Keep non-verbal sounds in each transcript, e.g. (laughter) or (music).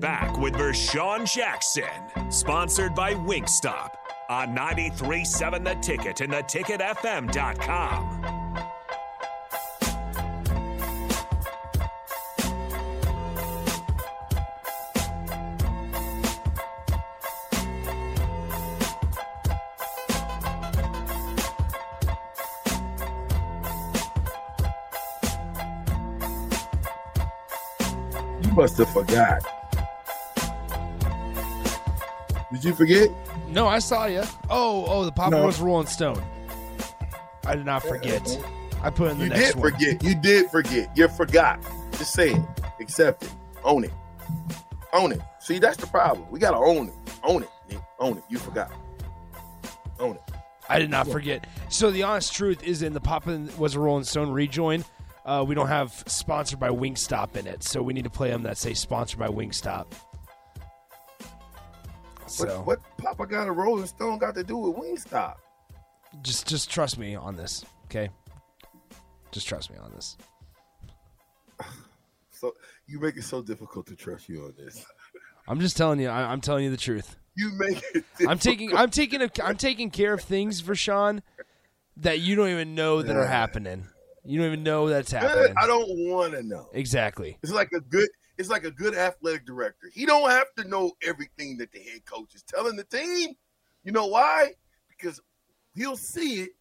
back with Vershawn Jackson, sponsored by Wingstop on 93.7 The Ticket and theticketfm.com. You must have forgot. Did you forget? No, I saw you. Oh, oh, the Papa No. Rose Rolling Stone. I did not forget. I put in the You next one. You did forget. You did forget. You forgot. Just say it. Accept it. Own it. Own it. See, that's the problem. We gotta own it. Own it. Nick. Own it. You forgot. Own it. I did not forget. So the honest truth is, in the Papa was a Rolling Stone rejoin. Uh, we don't have sponsored by Wingstop in it, so we need to play them that say sponsored by Wingstop. So What, what Papa got a Rolling Stone got to do with Wingstop? just just trust me on this, okay? Just trust me on this. (sighs) So you make it so difficult to trust you on this. (laughs) I'm just telling you. I, I'm telling you the truth. You make it. I'm taking I'm taking a, I'm taking care of things for Sean that you don't even know that are happening. You don't even know that's happening. I don't want to know. Exactly. It's like a good. It's like a good athletic director. He don't have to know everything that the head coach is telling the team. You know why? Because he'll see it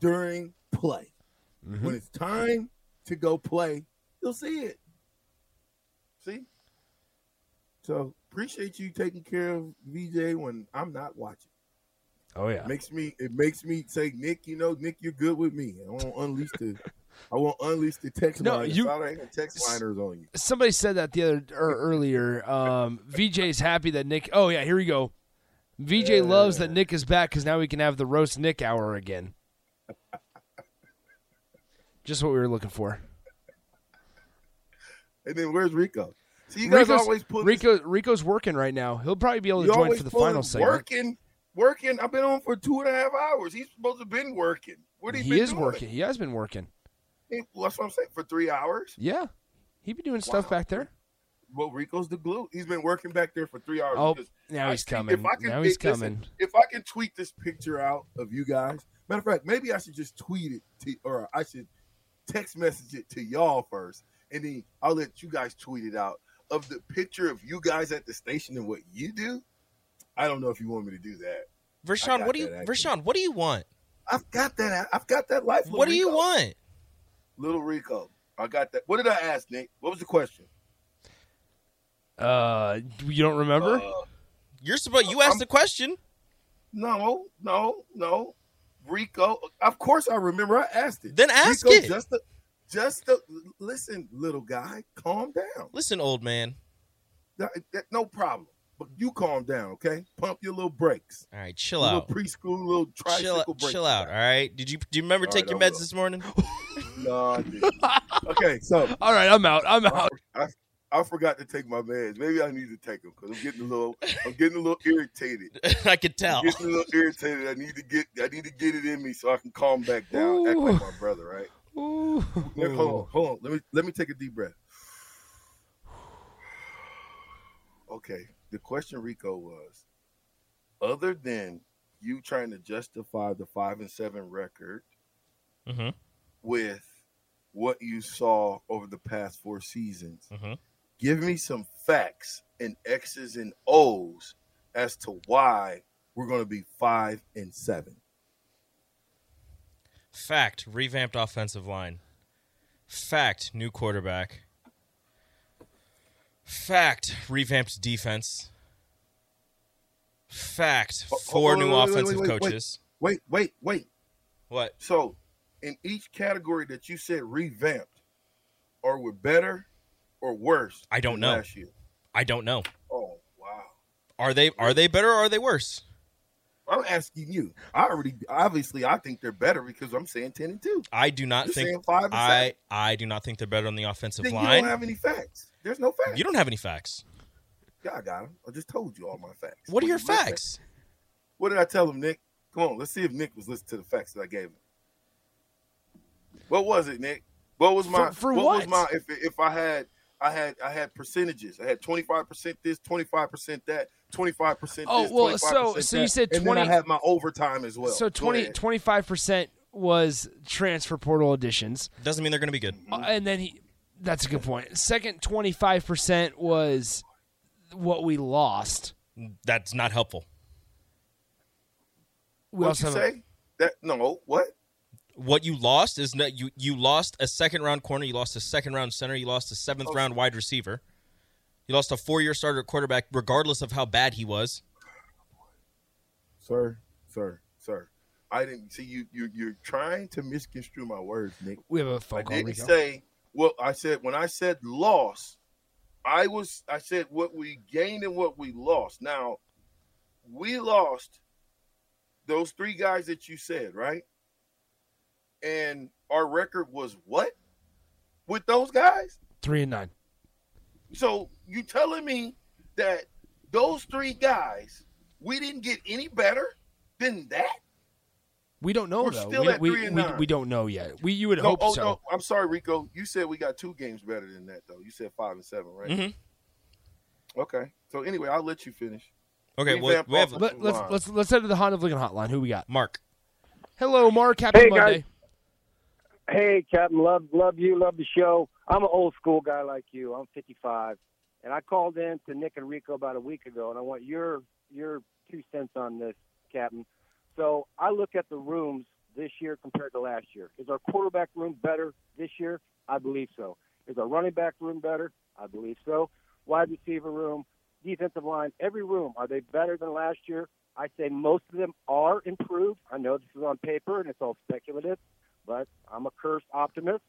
during play. Mm-hmm. When it's time to go play, he'll see it. See? So appreciate you taking care of VJ when I'm not watching. Oh yeah. It Makes me it makes me say, Nick, you know, Nick, you're good with me. I won't unleash the I won't unleash the text No, liners. you- I ain't text liners on you. Somebody said that the other or earlier. Um, VJ's happy that Nick. Oh yeah, here we go. VJ loves that Nick is back because now we can have the roast Nick hour again. Just what we were looking for. And then where's Rico? See, you guys Rico's, always put Rico Rico's working right now. He'll probably be able to join for the final segment. working, working. I've been on for two and a half hours. He's supposed to have been working. What he, He been is doing? working. He has been working. He- well, that's what I'm saying. For three hours. Yeah, he be doing stuff back there. Well, Rico's the glue. He's been working back there for three hours. Oh, now he's see- coming. If I can, Now he's listen, coming. if I can tweet this picture out of you guys, matter of fact, maybe I should just tweet it to, or I should text message it to y'all first, and then I'll let you guys tweet it out of the picture of you guys at the station and what you do. I don't know if you want me to do that. I Vershawn, what do you that. Vershawn, what do you want? I've got that. I've got that life. What do you want? Little Rico? I got that. What did I ask, Nick? What was the question? Uh, you don't remember? Uh, You're supposed you asked I'm- the question. no, no, no. Rico. Of course, I remember. I asked it. Then ask Rico, it. Just the, just the. Listen, little guy, calm down. Listen, old man. That- that- no problem. But you calm down, okay? Pump your little brakes. All right, chill Your out. Little preschool, little Chill, tricycle brakes. chill out. All right. Did you do you remember All take right, your meds this morning? (laughs) No, (laughs) okay, so All right, I'm out. I'm out. I, I forgot to take my meds. Maybe I need to take them because I'm getting a little. I'm getting a little irritated. (laughs) I could tell. I'm getting a little irritated. I need to get. I need to get it in me so I can calm back down. Act like my brother, right? Ooh. Nick, hold on, hold on. Let me let me take a deep breath. Okay. The question, Rico, was other than you trying to justify the five and seven record Mhm. With what you saw over the past four seasons, Mhm. give me some facts and X's and O's as to why we're going to be five and seven. Fact: revamped offensive line. Fact: new quarterback. Fact: revamped defense. Fact: Oh, oh, four wait, new wait, offensive wait. coaches. Wait, wait, wait. What? So, in each category that you said revamped, or were better or worse? I don't know. Last year. I don't know. Oh wow! Are they are they better or are they worse? I'm asking you. I already obviously I think they're better because I'm saying ten and two. I do not You're think five I seven. I do not think they're better on the offensive Then you don't have any facts. There's no facts. You don't have any facts. Yeah, I got them. I just told you all my facts. What are your you facts? What did I tell him, Nick? Come on, let's see if Nick was listening to the facts that I gave him. What was it, Nick? What was my For- for what, was my if if I had I had I had percentages. I had twenty five percent this, twenty five percent that, twenty five percent. Oh, this, well, so- 25% so you that, said and 20 then I had my overtime as well. So Go 20, ahead. 25% was transfer portal additions. Doesn't mean they're going to be good. Uh, and then he that's a good point. Second 25% was what we lost. That's not helpful. We What also you have a- say? That no what? What you lost is not you. You lost a second round corner. You lost a second round center. You lost a seventh Oh. round wide receiver. You lost a four year starter quarterback, regardless of how bad he was. Sir, sir, sir. I didn't see you. You you're trying to misconstrue my words, Nick. we have a phone call. didn't Rico. say well. I said when I said loss, I was I said what we gained and what we lost. Now, we lost those three guys that you said, right? And our record was what with those guys? Three and nine. So you telling me that those three guys, we didn't get any better than that? We don't know We're though. still we, at we, three and we, nine. we don't know yet. We you would No, hope oh so. no, I'm sorry, Rico. You said we got two games better than that, though. You said five and seven, right? Mhm. Okay. So anyway, I'll let you finish. Okay, well, we have Let, let's let's let's head to the Honda of Lincoln hotline. Who we got? Mark. Hello, Mark. Happy Hey, guys. Hey, Captain, love love you, love the show. I'm an old school guy like you. I'm 55, and I called in to Nick and Rico about a week ago, and I want your your two cents on this, Captain. So I look at the rooms this year compared to last year. Is our quarterback room better this year? I believe so. Is our running back room better? I believe so. Wide receiver room, defensive line, every room are they better than last year? I say most of them are improved. I know this is on paper and it's all speculative but I'm a cursed optimist.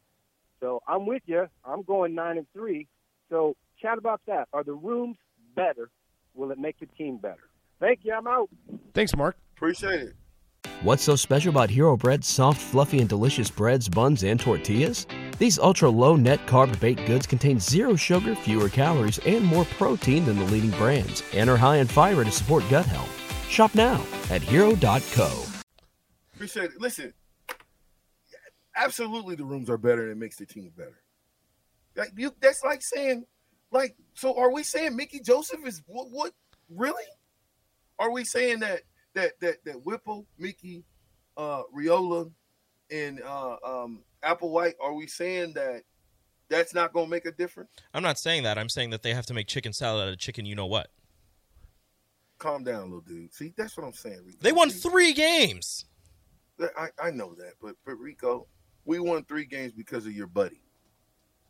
So I'm with you. I'm going nine and three. So chat about that. Are the rooms better? Will it make the team better? Thank you. I'm out. Thanks, Mark. Appreciate it. What's so special about Hero Bread's soft, fluffy, and delicious breads, buns, and tortillas? These ultra low net carb baked goods contain zero sugar, fewer calories, and more protein than the leading brands, and are high in fiber to support gut health. Shop now at hero.co. Appreciate it. Listen, absolutely, the rooms are better and it makes the team better. Like you, that's like saying, like, so are we saying Mickey Joseph is what? What really? Are we saying that that that that Whipple, Mickey, uh, Raiola, and uh, um, Applewhite? Are we saying that that's not going to make a difference? I'm not saying that. I'm saying that they have to make chicken salad out of chicken. You know what? Calm down, little dude. See, that's what I'm saying. Rico. They won three games. I, I know that, but but Rico, we won three games because of your buddy.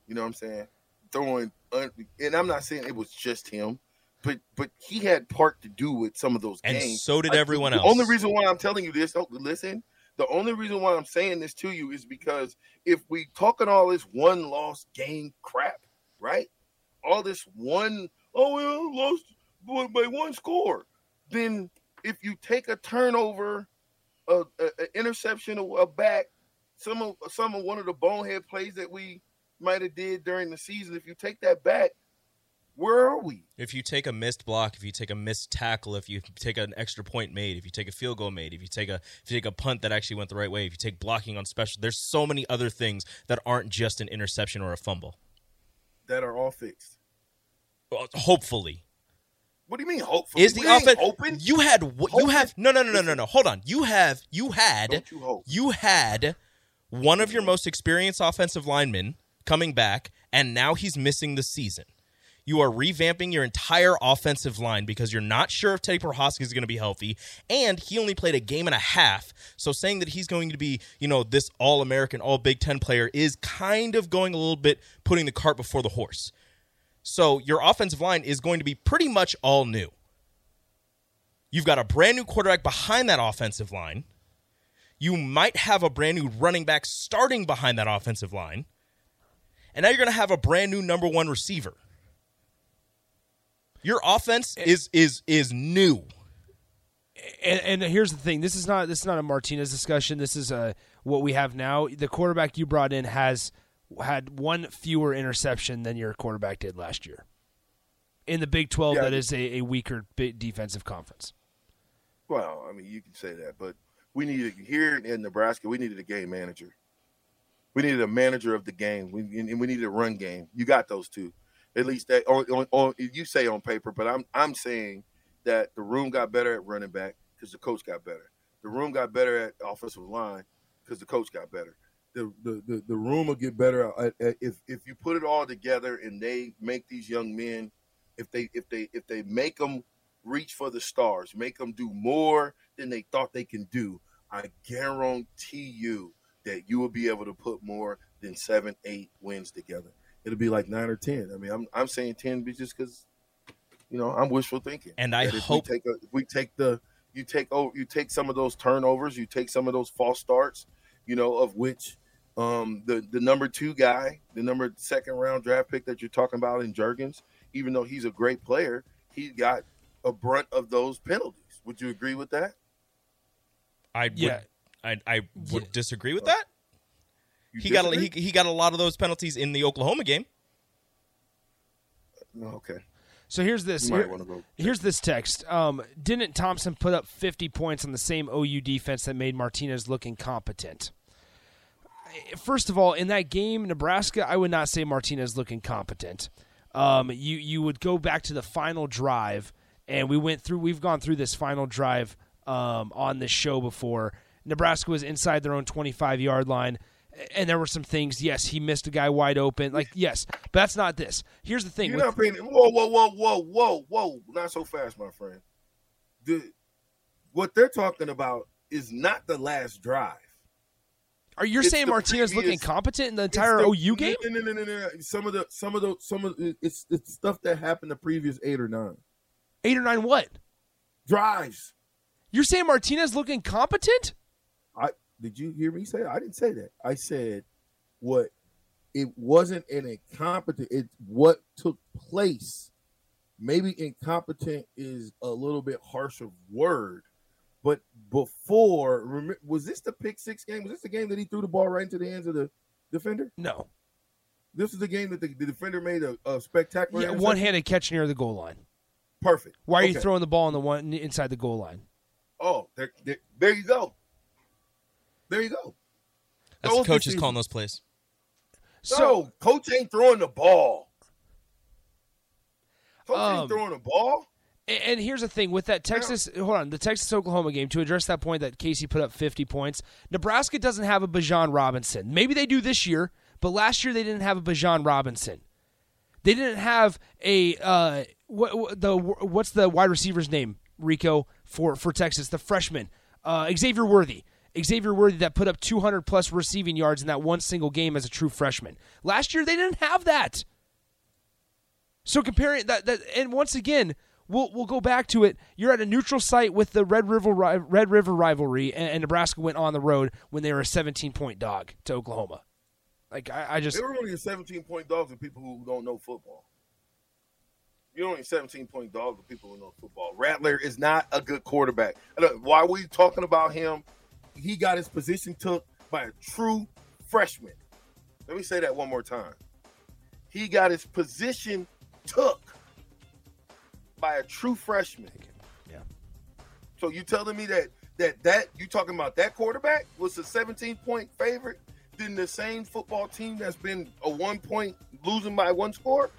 You know what I'm saying? Throwing, un, and I'm not saying it was just him, but but he had part to do with some of those games. And games. so did Like, everyone the else. The only reason why I'm telling you this, oh, listen, the only reason why I'm saying this to you is because if we talking all this one loss game crap, right? All this one, oh we lost by- one score, then if you take a turnover, a, a, a interception, a back, some of some of one of the bonehead plays that we might have did during the season, if you take that back, where are we? If you take a missed block, if you take a missed tackle, if you take an extra point made, if you take a field goal made, if you take a if you take a punt that actually went the right way, if you take blocking on special, there's so many other things that aren't just an interception or a fumble. That are all fixed. Well, Hopefully, What do you mean? Hopefully, is the We offense open? You had you Hoping? have no no no no no no. Hold on. You have you had you hope? you had one of your most experienced offensive linemen coming back, and now he's missing the season. You are revamping your entire offensive line because you're not sure if Teddy Prochazka is going to be healthy, and he only played a game and a half. So saying that he's going to be, you know, this All American, All Big Ten player is kind of going a little bit putting the cart before the horse. So your offensive line is going to be pretty much all new. You've got a brand new quarterback behind that offensive line. You might have a brand new running back starting behind that offensive line. And now you're going to have a brand new number 1 receiver. Your offense eh. is is is new. And, and here's the thing: this is not this is not a Martinez discussion. This is a what we have now. The quarterback you brought in has had one fewer interception than your quarterback did last year. In the Big Twelve, Yeah. that is a, a weaker defensive conference. Well, I mean, you can say that, but we needed here in Nebraska. We needed a game manager. We needed a manager of the game. We and we needed a run game. You got those two. At least that on, on, on you say on paper, but I'm I'm saying that the room got better at running back because the coach got better. The room got better at offensive line because the coach got better. The, the, the, the room will get better at, at, if if you put it all together and they make these young men if they if they if they make them reach for the stars, make them do more than they thought they can do. I guarantee you that you will be able to put more than seven, eight wins together. It'll be like nine or ten. I mean, I'm I'm saying ten just because, you know, I'm wishful thinking. And I if hope we take a, if we take the you take oh you take some of those turnovers, you take some of those false starts, you know, of which um the the number two guy, the number second round draft pick that you're talking about in Jurgens, even though he's a great player, he got a brunt of those penalties. Would you agree with that? I would, Yeah. I, I would Yeah. disagree with that. You He got a, he, he got a lot of those penalties in the Oklahoma game. No, okay. So here's this. Here- Here's this text. Um, didn't Thompson put up 50 points on the same OU defense that made Martinez look incompetent? First of all, in that game, Nebraska, I would not say Martinez looked incompetent. Um, you you would go back to the final drive, and we went through. We've gone through this final drive um, on this show before. Nebraska was inside their own 25 yard line, and there were some things. Yes, he missed a guy wide open. Like yes, but that's not this. Here's the thing. You're with- not paying. Whoa, whoa, whoa, whoa, whoa, whoa! Not so fast, my friend. The what they're talking about is not the last drive. Are you It's saying Martinez previous- incompetent in the entire the- OU game? No, no, no, no, no. Some of the, some of the, some of the, it's it's stuff that happened the previous eight or nine Eight or nine what? drives. You're saying Martinez looked incompetent? I did you hear me say? I didn't say that. I said what it wasn't an incompetent. It what took place. Maybe incompetent is a little bit harsh of word, but before was this the pick six game? Was this the game that he threw the ball right into the hands of the defender? No. This is the game that the, the defender made a, a spectacular. Yeah, one-handed catch near the goal line. Perfect. Why are you throwing the ball on the one inside the goal line? Oh, there, there, there you go. There you go. That's Those the coaches decisions- calling those plays. So no, coach ain't throwing the ball. Coach Um, ain't throwing the ball. And and here's the thing with that Texas, hold on, the Texas Oklahoma game to address that point that Casey put up 50 points. Nebraska doesn't have a Bijan Robinson. Maybe they do this year, but last year they didn't have a Bijan Robinson. They didn't have a uh, what, what the what's the wide receiver's name Rico for for Texas, the freshman uh, Xavier Worthy. Xavier Worthy that put up 200 plus receiving yards in that one single game as a true freshman. Last year they didn't have that. So comparing that, that and once again, we'll we'll go back to it. You're at a neutral site with the Red River Red River rivalry, and, and Nebraska went on the road when they were a 17 point dog to Oklahoma. Like I, I just They were only a 17 point dogs to people who don't know football. You're only 17 point dog to people who know football. Rattler is not a good quarterback. Why are we talking about him? He got his position took by a true freshman. Let me say that one more time. He got his position took by a true freshman. Yeah. So you telling me that that that you talking about that quarterback was a 17 point favorite than the same football team that's been a one point losing by one score?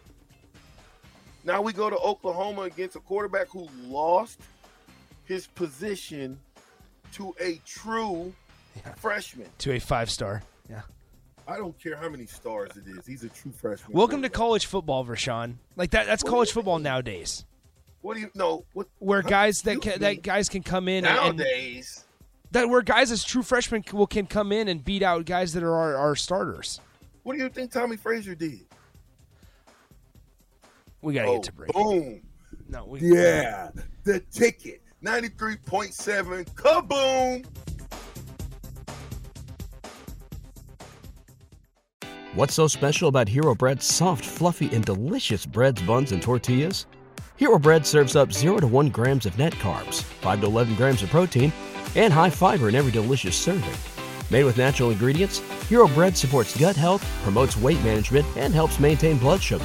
Now we go to Oklahoma against a quarterback who lost his position to a true freshman. to a five star. Yeah. I don't care how many stars it is. He's a true freshman. Welcome to college football, Vershawn. Like that. That's What college football nowadays, What do you know? What where guys that Excuse ca- that guys can come in and, and nowadays. that where guys as true freshmen can, will can come in and beat out guys that are our, our starters. What do you think Tommie Frazier did? We gotta Oh, get to break. boom. No, we, Yeah, the ticket. 93.7 kaboom. What's so special about Hero Bread's soft, fluffy, and delicious breads, buns, and tortillas? Hero Bread serves up 0 to 1 grams of net carbs, 5 to 11 grams of protein, and high fiber in every delicious serving. Made with natural ingredients, Hero Bread supports gut health, promotes weight management, and helps maintain blood sugar.